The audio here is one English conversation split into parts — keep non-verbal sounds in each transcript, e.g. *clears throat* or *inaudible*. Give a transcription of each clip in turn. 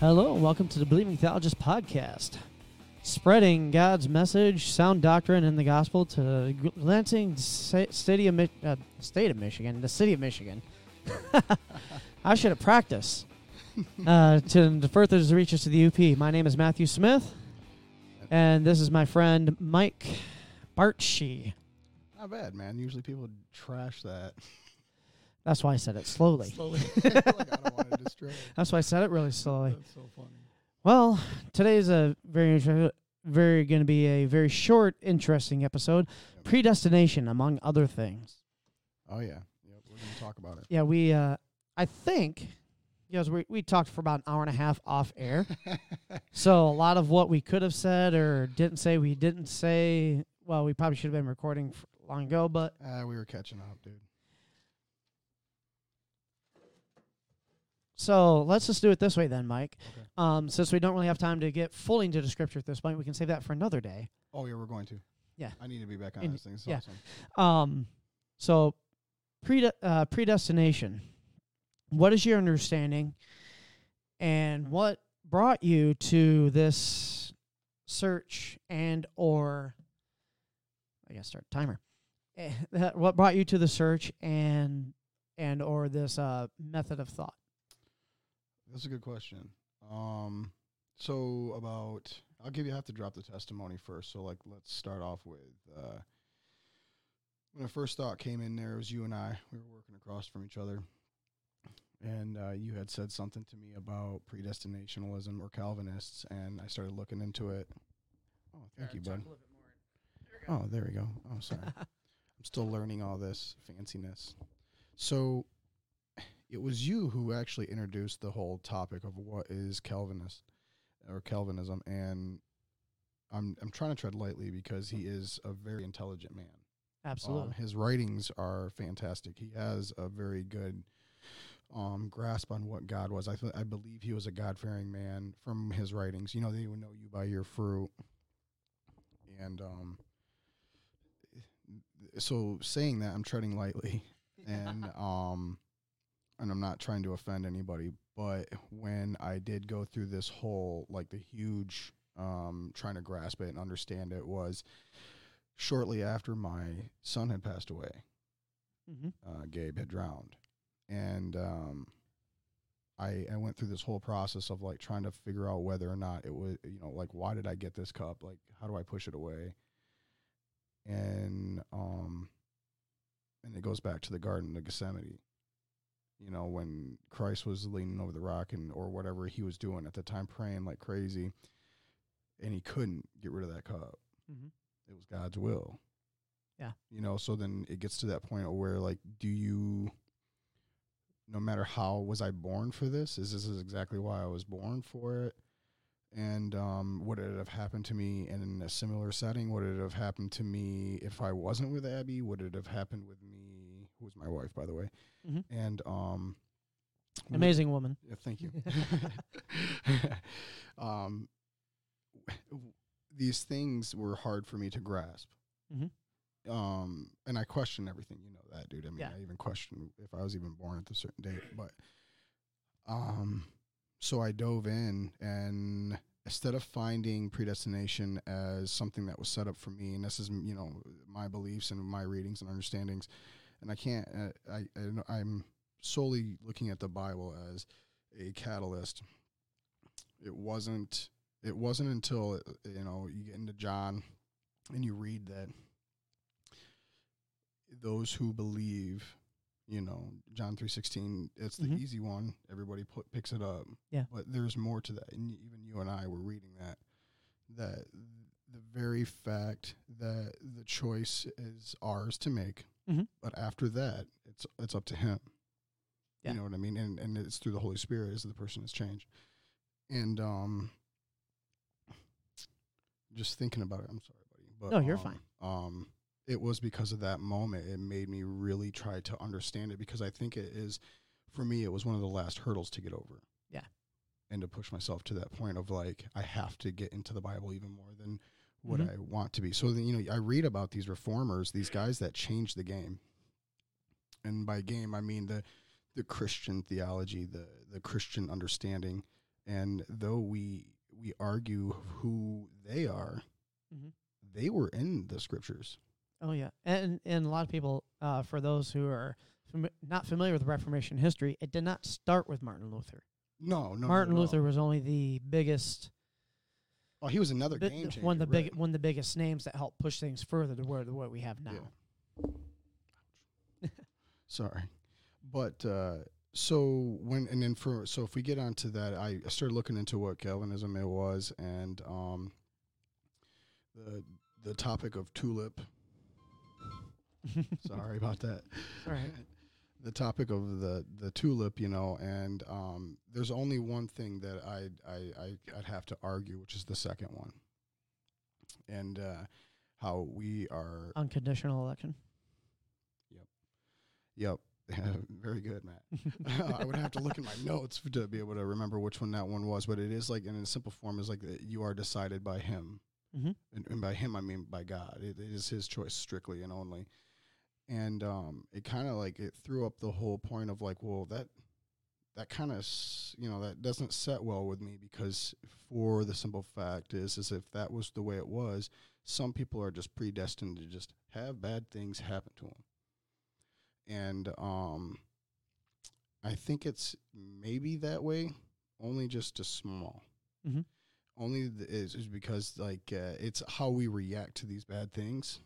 Hello, welcome to the Believing Theologist podcast, spreading God's message, sound doctrine, and the gospel to Lansing State of, Mi- uh, State of Michigan, the city of Michigan. *laughs* I should have practiced uh, to, to further reach us to the UP. My name is Matthew Smith, and this is my friend Mike Bartshee. Not bad, man. Usually people trash that. *laughs* That's why I said it slowly. Slowly. *laughs* *laughs* like, I don't want to destroy. That's why I said it really slowly. That's so funny. Well, today's a very, interesting very going to be a very short, interesting episode. Yep. Predestination, among other things. Oh yeah. Yep. We're gonna talk about it. Yeah, we, uh, I think, because we we talked for about an hour and a half off air, *laughs* so a lot of what we could have said or didn't say, we didn't say. Well, we probably should have been recording long ago, but uh, we were catching up, dude. So let's just do it this way then, Mike. Okay. Um, since we don't really have time to get fully into the scripture at this point, we can save that for another day. Oh yeah, we're going to. Yeah. I need to be back on And- this thing. It's yeah. awesome. Um, so prede- uh, predestination. What is your understanding, and what brought you to this search and or I guess start timer. Eh, *laughs* what brought you to the search and and or this uh, method of thought? That's a good question. Um, so about I'll give you I have to drop the testimony first. So like let's start off with uh, when I first thought came in there, it was you and I. We were working across from each other, and uh, you had said something to me about predestinationalism or Calvinists, and I started looking into it. Oh, thank you, bud. Oh, there we go. Oh, sorry. *laughs* I'm still learning all this fanciness. So it was you who actually introduced the whole topic of what is Calvinist or Calvinism and I'm I'm trying to tread lightly because he is a very intelligent man. Absolutely. Um, his writings are fantastic. He has a very good um, grasp on what God was. I th- I believe he was a God fearing man from his writings. You know, they would know you by your fruit. And um, so saying that, I'm treading lightly, *laughs* and um, and I'm not trying to offend anybody. But when I did go through this whole like the huge um, trying to grasp it and understand it was shortly after my son had passed away Mm-hmm. uh, Gabe had drowned, and um, I I went through this whole process of like trying to figure out whether or not it was you know like why did I get this cup like how do I push it away, and um, and it goes back to the Garden of Gethsemane, you know when Christ was leaning over the rock and or whatever he was doing at the time praying like crazy, and he couldn't get rid of that cup hmm it was God's will. Yeah. You know, so then it gets to that point where like do you no matter how was I born for this? Is this is exactly why I was born for it? And um, would it have happened to me in a similar setting? Would it have happened to me if I wasn't with Abby? Would it have happened with me, who was my wife, by the way? Mhm. And um, Amazing woman. yeah, thank you. *laughs* *laughs* um, these things were hard for me to grasp. Mm-hmm. Um, and I question everything. You know that, dude. I mean, Yeah. I even question if I was even born at a certain date. But, um, so I dove in, and instead of finding predestination as something that was set up for me, and this is you know my beliefs and my readings and understandings, and I can't. Uh, I, I I'm solely looking at the Bible as a catalyst. It wasn't. It wasn't until uh, you know you get into John, and you read that those who believe, you know, John three sixteen. It's the Mhm. easy one. Everybody put, picks it up. Yeah. But there's more to that, and even you and I were reading that. That the very fact that the choice is ours to make, Mhm. but after that, it's it's up to him. Yeah. You know what I mean? And and it's through the Holy Spirit as the person has changed. And um just thinking about it, I'm sorry, buddy. But No, you're um, fine. Um it was because of that moment it made me really try to understand it because I think it is for me it was one of the last hurdles to get over. Yeah. And to push myself to that point of like I have to get into the Bible even more than what Mhm. I want to be. So then, you know, I read about these reformers, these guys that changed the game. And by game, I mean the the Christian theology, the the Christian understanding, And though we we argue who they are, Mhm. they were in the scriptures. Oh yeah, and and a lot of people, uh, for those who are fami- not familiar with Reformation history, it did not start with Martin Luther. No, no, Martin no, no. Luther was only the biggest, Oh, he was another game changer. one of the right. big, one of the biggest names that helped push things further to where what we have now. Yeah. *laughs* Sorry, but uh, so when and then for so if we get onto that, I started looking into what Calvinism it was, and um, the the topic of tulip. *laughs* Sorry about that. All right. The topic of the the tulip, you know, and um, there's only one thing that I I I I'd have to argue, which is the second one, and uh, how we are. Unconditional election. Yep. Yep. *laughs* Very good, Matt. *laughs* I would have to look at my notes to be able to remember which one that one was, but it is like in a simple form is like you are decided by Him, Mm-hmm. and, and by Him I mean by God. It, it is His choice strictly and only, and um, it kind of like it threw up the whole point of like, well, that that kind of you know that doesn't set well with me because for the simple fact is is if that was the way it was, some people are just predestined to just have bad things happen to them and um I think it's maybe that way, only just a small. Mhm. Only th- is, is because like uh, it's how we react to these bad things.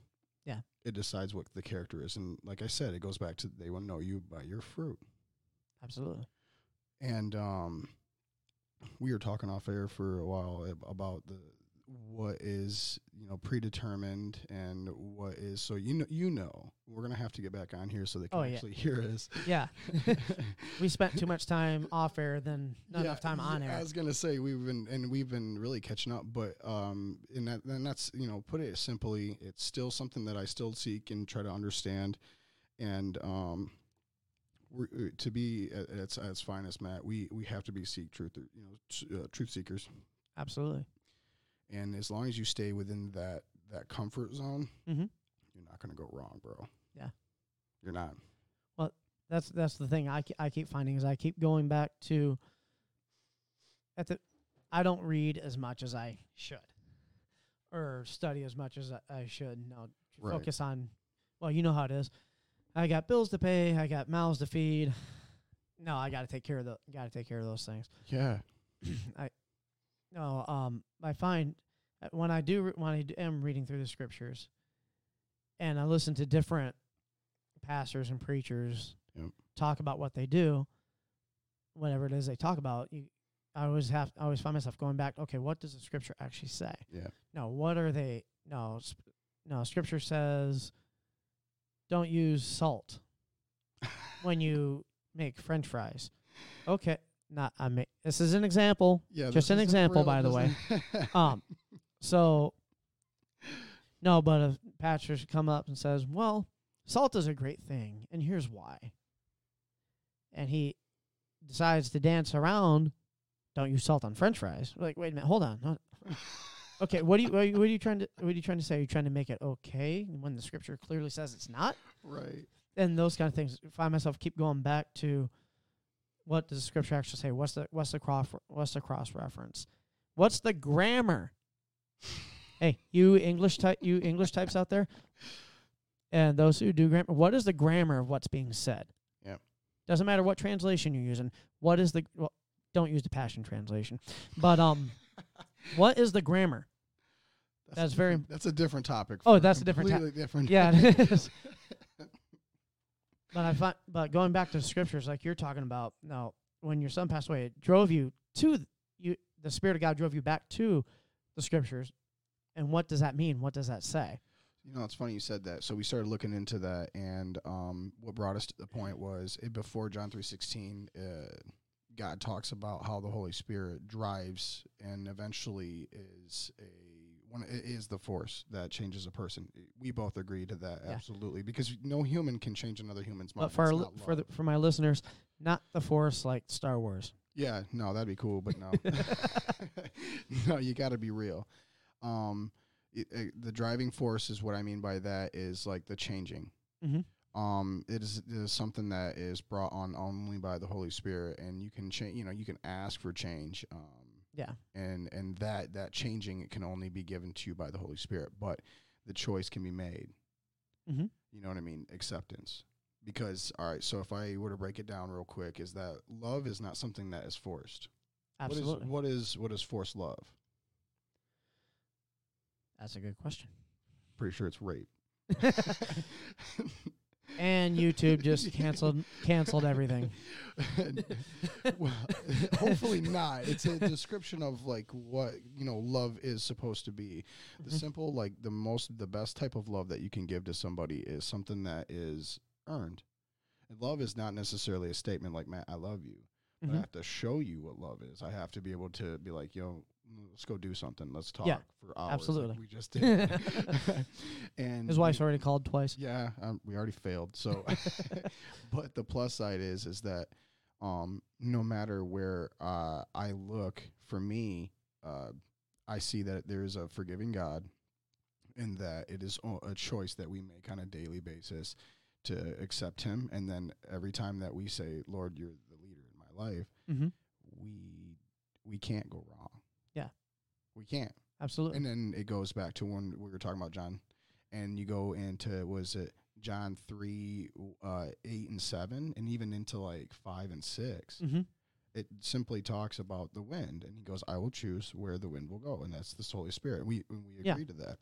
Yeah. it decides what the character is, and like I said, it goes back to they will know you by your fruit. Absolutely. And um, we were talking off air for a while about the what is you know predetermined and what is so you know you know we're gonna have to get back on here so they can Oh, yeah. actually hear us. Yeah. *laughs* *laughs* we spent too much time off air than not Yeah, enough time on air. I was gonna say we've been and we've been really catching up, but um, and that and that's you know put it simply, it's still something that I still seek and try to understand, and um, we're, uh, to be at its as fine as Matt, we we have to be seek truth, you know, t- uh, truth seekers, Absolutely. and as long as you stay within that that comfort zone, Mhm. you're not gonna go wrong, bro. Yeah. you're not. Well, that's that's the thing I, I keep finding is I keep going back to at the I don't read as much as I should or study as much as I, I should. No, Right. focus on well, you know how it is. I got bills to pay, I got mouths to feed. No, I got to take care of the got to take care of those things. Yeah, *clears throat* I no um I find when I do re- when I am reading through the scriptures and I listen to different pastors and preachers Yep. talk about what they do whatever it is they talk about you I always have I always find myself going back okay what does the scripture actually say yeah, no what are they no sp- no scripture says don't use salt *laughs* when you make french fries okay not I make this is an example yeah. Just an example, real, by the way. *laughs* um so no but if pastor should come up and says well salt is a great thing and here's why. And he decides to dance around don't use salt on french fries. We're like wait a minute hold on *laughs* okay what do you what are you, what are you trying to what are you trying to say? Are you trying to make it okay when the scripture clearly says it's not? Right. and those kind of things find myself keep going back to what does the scripture actually say? What's the what's the cross what's the cross reference? What's the grammar? Hey you english type you english types out there and those who do grammar what is the grammar of what's being said Yep. doesn't matter what translation you're using what is the well, don't use the passion translation but um *laughs* what is the grammar That's, That's very- That's a different topic. Oh, that's a different ta- completely different. Yeah, it *laughs* is. But I find, but going back to the scriptures, like you're talking about, now, when your son passed away, it drove you to th- you. The Spirit of God drove you back to the scriptures, and what does that mean? What does that say? You know, it's funny you said that. So we started looking into that, and um, what brought us to the point was it, before John three sixteen, uh, God talks about how the Holy Spirit drives and eventually is a one it is the force that changes a person. We both agree to that Yeah. absolutely because no human can change another human's mind. But for li- for the, for my listeners, not the Force like Star Wars. Yeah, no, that'd be cool, but no, *laughs* *laughs* no, you got to be real. Um, it, uh, the driving force is what I mean by that is like the changing. Mhm. um, it is, it is something that is brought on only by the Holy Spirit, and you can change. You know, you can ask for change. Um, Yeah. and and that that changing it can only be given to you by the Holy Spirit, but the choice can be made. Mhm. You know what I mean? Acceptance. Because all right, so if I were to break it down real quick, is that love is not something that is forced. Absolutely. What is what is what is forced love? That's a good question. Pretty sure it's rape. *laughs* And YouTube just canceled canceled everything. *laughs* well, hopefully not. It's a *laughs* description of like what you know love is supposed to be. The Mhm. simple, like the most, the best type of love that you can give to somebody is something that is earned. And love is not necessarily a statement like "Matt, I love you." But I have to show you what love is. I have to be able to be like, "Yo, let's go do something. Let's talk Yeah, for hours." like absolutely. we just did. *laughs* *laughs* and His wife's already called twice. yeah, um, we already failed. So, *laughs* but the plus side is is that um, no matter where uh, I look, for me, uh, I see that there is a forgiving God, and that it is a choice that we make on a daily basis to accept Him. And then every time that we say, "Lord, you're the leader in my life," Mm-hmm. we we can't go wrong. Yeah. we can't. Absolutely. And then it goes back to when we were talking about John, and you go into was it John three, uh, eight and seven, and even into like five and 6 mm-hmm. It simply talks about the wind, and he goes, "I will choose where the wind will go," and that's the Holy Spirit. We we Yeah. agree to that.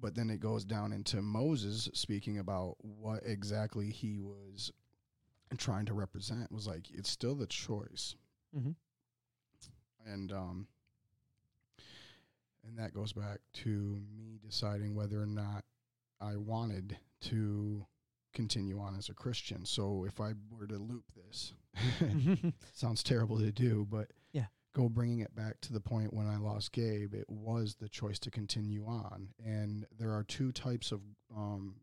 But then it goes down into Moses speaking about what exactly he was trying to represent. Was like it's still the choice, Mm-hmm. and um and that goes back to me deciding whether or not I wanted to continue on as a Christian. So if I were to loop this, *laughs* sounds terrible to do, but Yeah. go bringing it back to the point when I lost Gabe, it was the choice to continue on. And there are two types of um,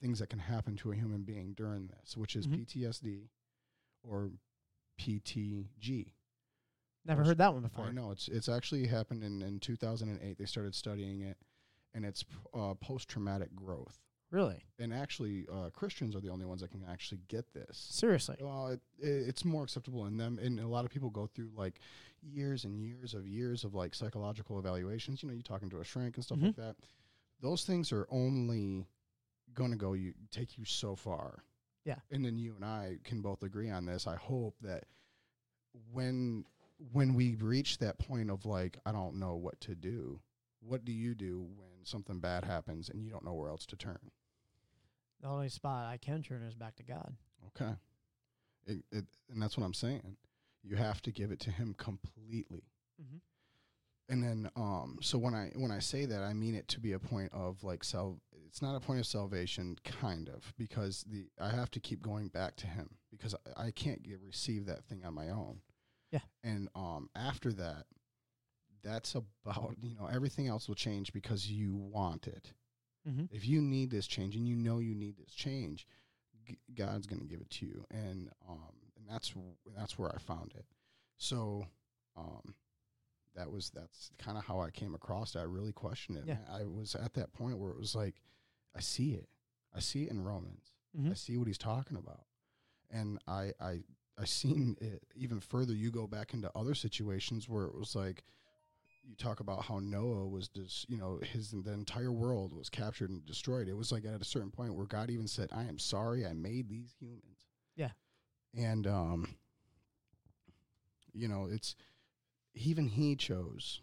things that can happen to a human being during this, which is Mhm. PTSD or PTG. Never heard that one before. I know it's it's actually happened in in 2008. They started studying it, and it's uh, post traumatic growth. Really? And actually, uh, Christians are the only ones that can actually get this. Seriously? Well, it, it, it's more acceptable in them, and a lot of people go through like years and years of years of like psychological evaluations. You know, you talking to a shrink and stuff Mhm. like that. Those things are only going to go you take you so far. Yeah. And then you and I can both agree on this. I hope that when when we reach that point of like I don't know what to do, what do you do when something bad happens and you don't know where else to turn? The only spot I can turn is back to God. Okay. It, it, and that's what I'm saying. You have to give it to him completely. Mm-hmm. And then um so when I when I say that I mean it to be a point of like sal it's not a point of salvation kind of because the I have to keep going back to him because I, I can't get, receive that thing on my own. Yeah. And um after that that's about you know everything else will change because you want it. Mm-hmm. if you need this change and you know you need this change, G- God's going to give it to you, and um, and that's w- that's where I found it. So, um, that was that's kind of how I came across it. I really questioned it. Yeah. I was at that point where it was like, I see it, I see it in Romans. Mhm. I see what he's talking about, and I I I seen it even further. You go back into other situations where it was like you talk about how Noah was just, you know, his the entire world was captured and destroyed. It was like at a certain point where God even said, "I am sorry, I made these humans." Yeah. and um, you know, it's even he chose,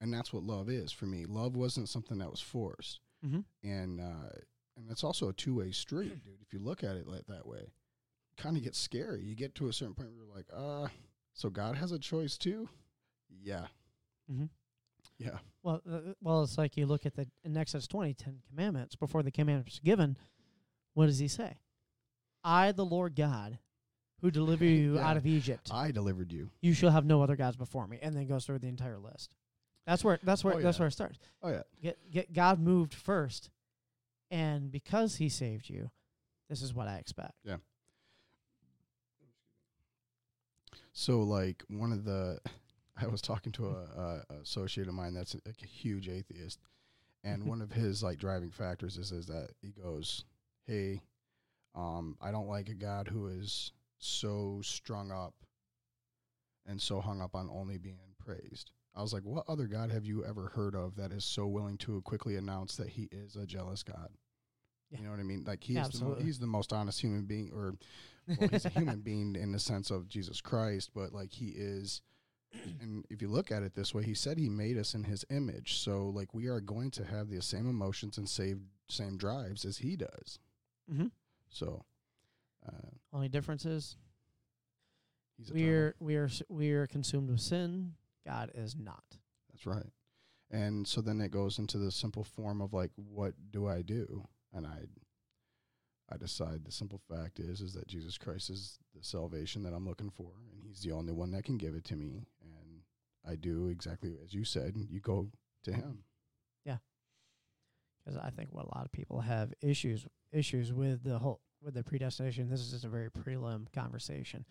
and that's what love is for me. Love wasn't something that was forced, Mhm. and uh, and it's also a two way street, dude. If you look at it like that way, kind of gets scary. You get to a certain point where you're like, uh, so God has a choice too. Yeah. Mm-hmm. Yeah. Well, uh, well, it's like you look at the in Exodus 20, 10 commandments. Before the commandments are given, what does he say? I, the Lord God, who deliver *laughs* you Yeah. out of Egypt, I delivered you. you shall have no other gods before me, and then goes through the entire list. That's where that's where Oh, that's yeah. where it starts. Oh yeah. Get get God moved first, and because He saved you, this is what I expect. So like one of the, *laughs* I was talking to a, a a associate of mine that's like a huge atheist, and one of his like driving factors is is that he goes, "Hey, Um, I don't like a God who is so strung up and so hung up on only being praised. I was like, what other God have you ever heard of that is so willing to quickly announce that he is a jealous God? Yeah. You know what I mean? Like he's the he's the most honest human being, or well, he's a *laughs* human being in the sense of Jesus Christ, but like he is. And if you look at it this way, he said he made us in his image. So like we are going to have the same emotions and same same drives as he does. Mm-hmm. So uh, Only difference is he's eternal. we're we're we're consumed with sin. God is not. That's right. And so then it goes into the simple form of like, what do I do? And I, I decide the simple fact is is that Jesus Christ is the salvation that I'm looking for, and He's the only one that can give it to me. And I do exactly as you said. You go to Him. Yeah, because I think what a lot of people have issues issues with the whole with the predestination. This is just a very prelim conversation,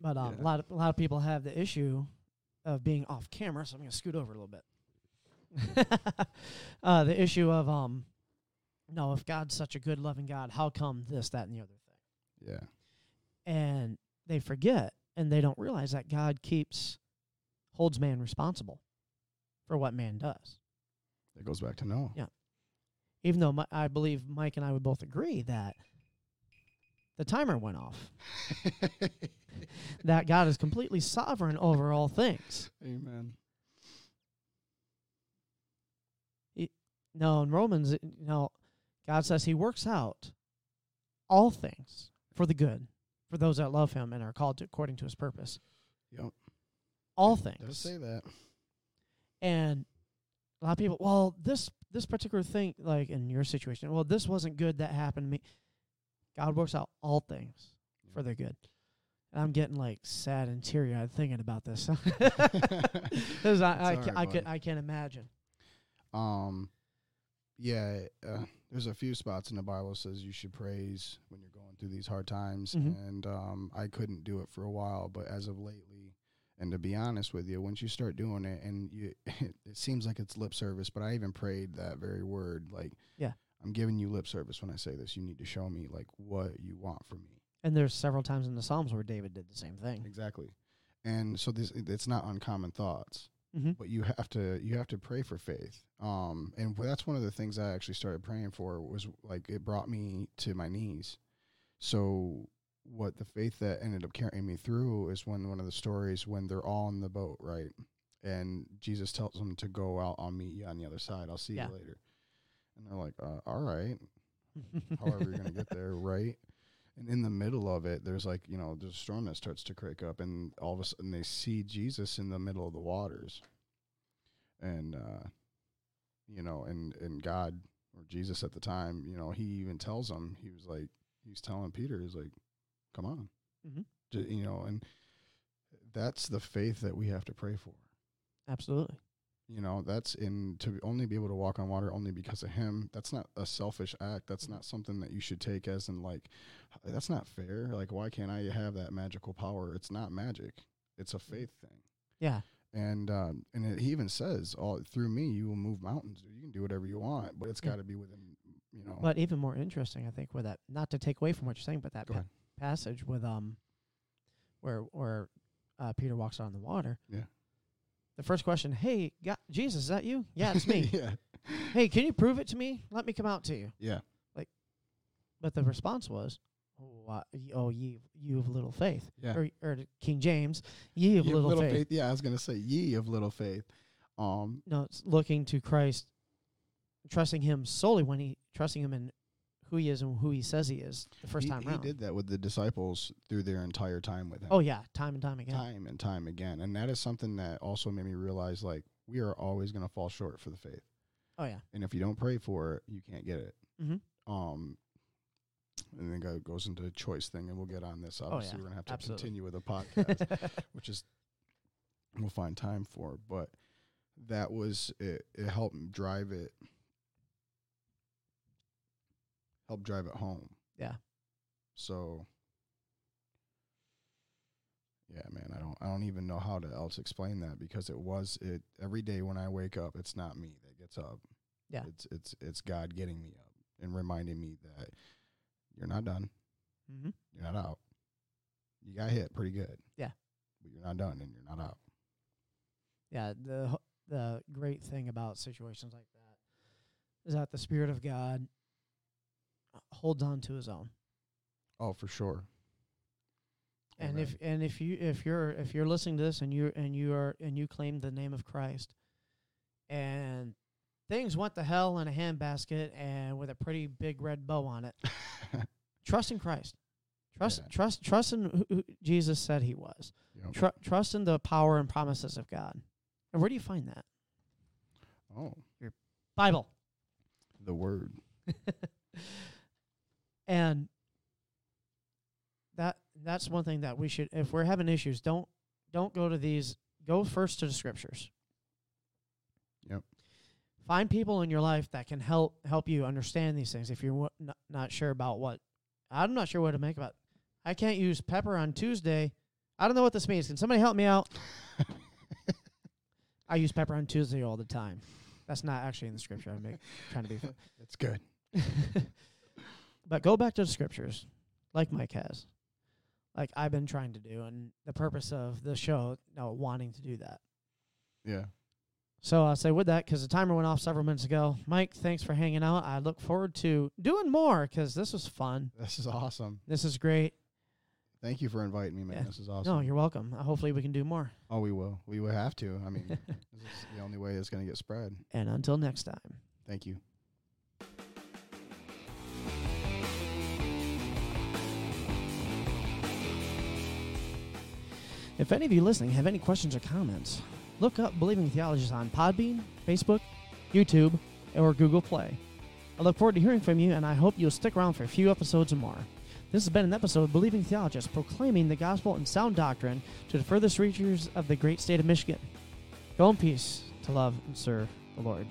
but um, Yeah. a lot of a lot of people have the issue of being off camera. So I'm gonna scoot over a little bit. *laughs* uh, the issue of um, no, if God's such a good loving God, how come this, that, and the other thing? Yeah. And they forget and they don't realize that God keeps holds man responsible for what man does. It goes back to no. Yeah. even though Mi- I believe Mike and I would both agree that the timer went off, *laughs* that God is completely sovereign over all things. Amen. No, in Romans, you know, God says He works out all things for the good for those that love Him and are called to, according to His purpose. Yep. All It Does things. say that. And a lot of people, well, this this particular thing, like in your situation, well, this wasn't good that happened to me. God works out all things for their good. And I'm getting like sad and teary eyed thinking about this. *laughs* *laughs* 'Cause I, I, I, right, can. I can't imagine. Um, yeah, uh, there's a few spots in the Bible says you should praise when you're going through these hard times, Mhm. and um, I couldn't do it for a while, but as of lately, and to be honest with you, once you start doing it, and you, *laughs* it seems like it's lip service, but I even prayed that very word, like, Yeah. I'm giving you lip service when I say this. You need to show me like what you want from me. And there's several times in the Psalms where David did the same thing. Exactly. And so this it's not uncommon thoughts. Mm-hmm. but you have to you have to pray for faith um and that's one of the things i actually started praying for was like it brought me to my knees so what the faith that ended up carrying me through is when one of the stories when they're all in the boat right and jesus tells them to go out i'll meet you on the other side i'll see Yeah. you later and they're like uh, all right however you're gonna get there, *laughs* right? And in the middle of it, there's like you know there's a storm that starts to crank up, and all of a sudden they see Jesus in the middle of the waters, and uh, you know, and and God or Jesus at the time, you know, he even tells them he was like he's telling Peter, he's like, "Come on," Mhm. J- you know, and that's the faith that we have to pray for. Absolutely. You know, that's in to only be able to walk on water only because of him. That's not a selfish act. That's Mhm. not something that you should take as in like, that's not fair. Like, why can't I have that magical power? It's not magic. It's a faith thing. Yeah. And um, and it, he even says, "All through me, you will move mountains. You can do whatever you want, but it's Yeah. got to be within, you know." But even more interesting, I think, with that, not to take away from what you're saying, but that pa- passage with um, where where uh, Peter walks on the water. Yeah. The first question, "Hey, God, Jesus, is that you? Yeah, it's me. *laughs* yeah, hey, can you prove it to me? Let me come out to you." yeah, Like, But the response was, "Oh, uh, oh ye you of little faith," yeah. or or King James, "Ye of Ye little, faith." Yeah, I was gonna say, "Ye of little faith." Um, No, it's looking to Christ, trusting Him solely when he trusting Him in who He is and who He says He is the first he, time he around. did that with the disciples through their entire time with him. Oh yeah, time and time again. time and time again. And that is something that also made me realize like we are always going to fall short for the faith. Oh yeah. And if you don't pray for it, you can't get it. Mm-hmm. Um and then go, goes into a choice thing and we'll get on this. Obviously, Oh, yeah. we're going to have to Absolutely. continue with the *laughs* podcast, which is we'll find time for, but that was it, it helped drive it help drive it home. Yeah. So yeah, man, I don't I don't even know how to else explain that because it was it every day when I wake up, it's not me that gets up. Yeah. It's it's it's God getting me up and reminding me that you're not done. Mm-hmm. you're not out. You got hit pretty good. Yeah. But you're not done and you're not out. Yeah, the the great thing about situations like that is that the Spirit of God holds on to His own. Oh, for sure. And Amen. if and if you if you're if you're listening to this and you and you are and you claim the name of Christ, and things went to hell in a handbasket and with a pretty big red bow on it, *laughs* trust in Christ. Trust Yeah. trust trust in who, Jesus said He was. Yep. Tru- trust in the power and promises of God. And where do you find that? oh, your Bible. the word. *laughs* and that that's one thing that we should if we're having issues don't don't go to these go first to the scriptures. Yep. find people in your life that can help help you understand these things if you're wa- not, not sure about what i'm not sure what to make about i can't use pepper on tuesday. I don't know what this means. Can somebody help me out? *laughs* I use pepper on tuesday all the time. That's not actually in the scripture. I'm make, trying to be fu- *laughs* That's good. *laughs* but go back to the scriptures, like Mike has, like I've been trying to do, and the purpose of the show, no, wanting to do that. Yeah. So I'll say with that, because the timer went off several minutes ago. Mike, thanks for hanging out. I look forward to doing more because this was fun. This is awesome. This is great. Thank you for inviting me, man. Yeah. This is awesome. No, you're welcome. Uh, hopefully we can do more. oh, we will. We will have to. I mean, *laughs* this is the only way it's going to get spread. and until next time. Thank you. If any of you listening have any questions or comments, look up Believing Theologies on Podbean, Facebook, YouTube, or Google Play. I look forward to hearing from you, and I hope you'll stick around for a few episodes more. This has been an episode of Believing Theologists proclaiming the gospel and sound doctrine to the furthest reaches of the great state of Michigan. Go in peace to love and serve the Lord.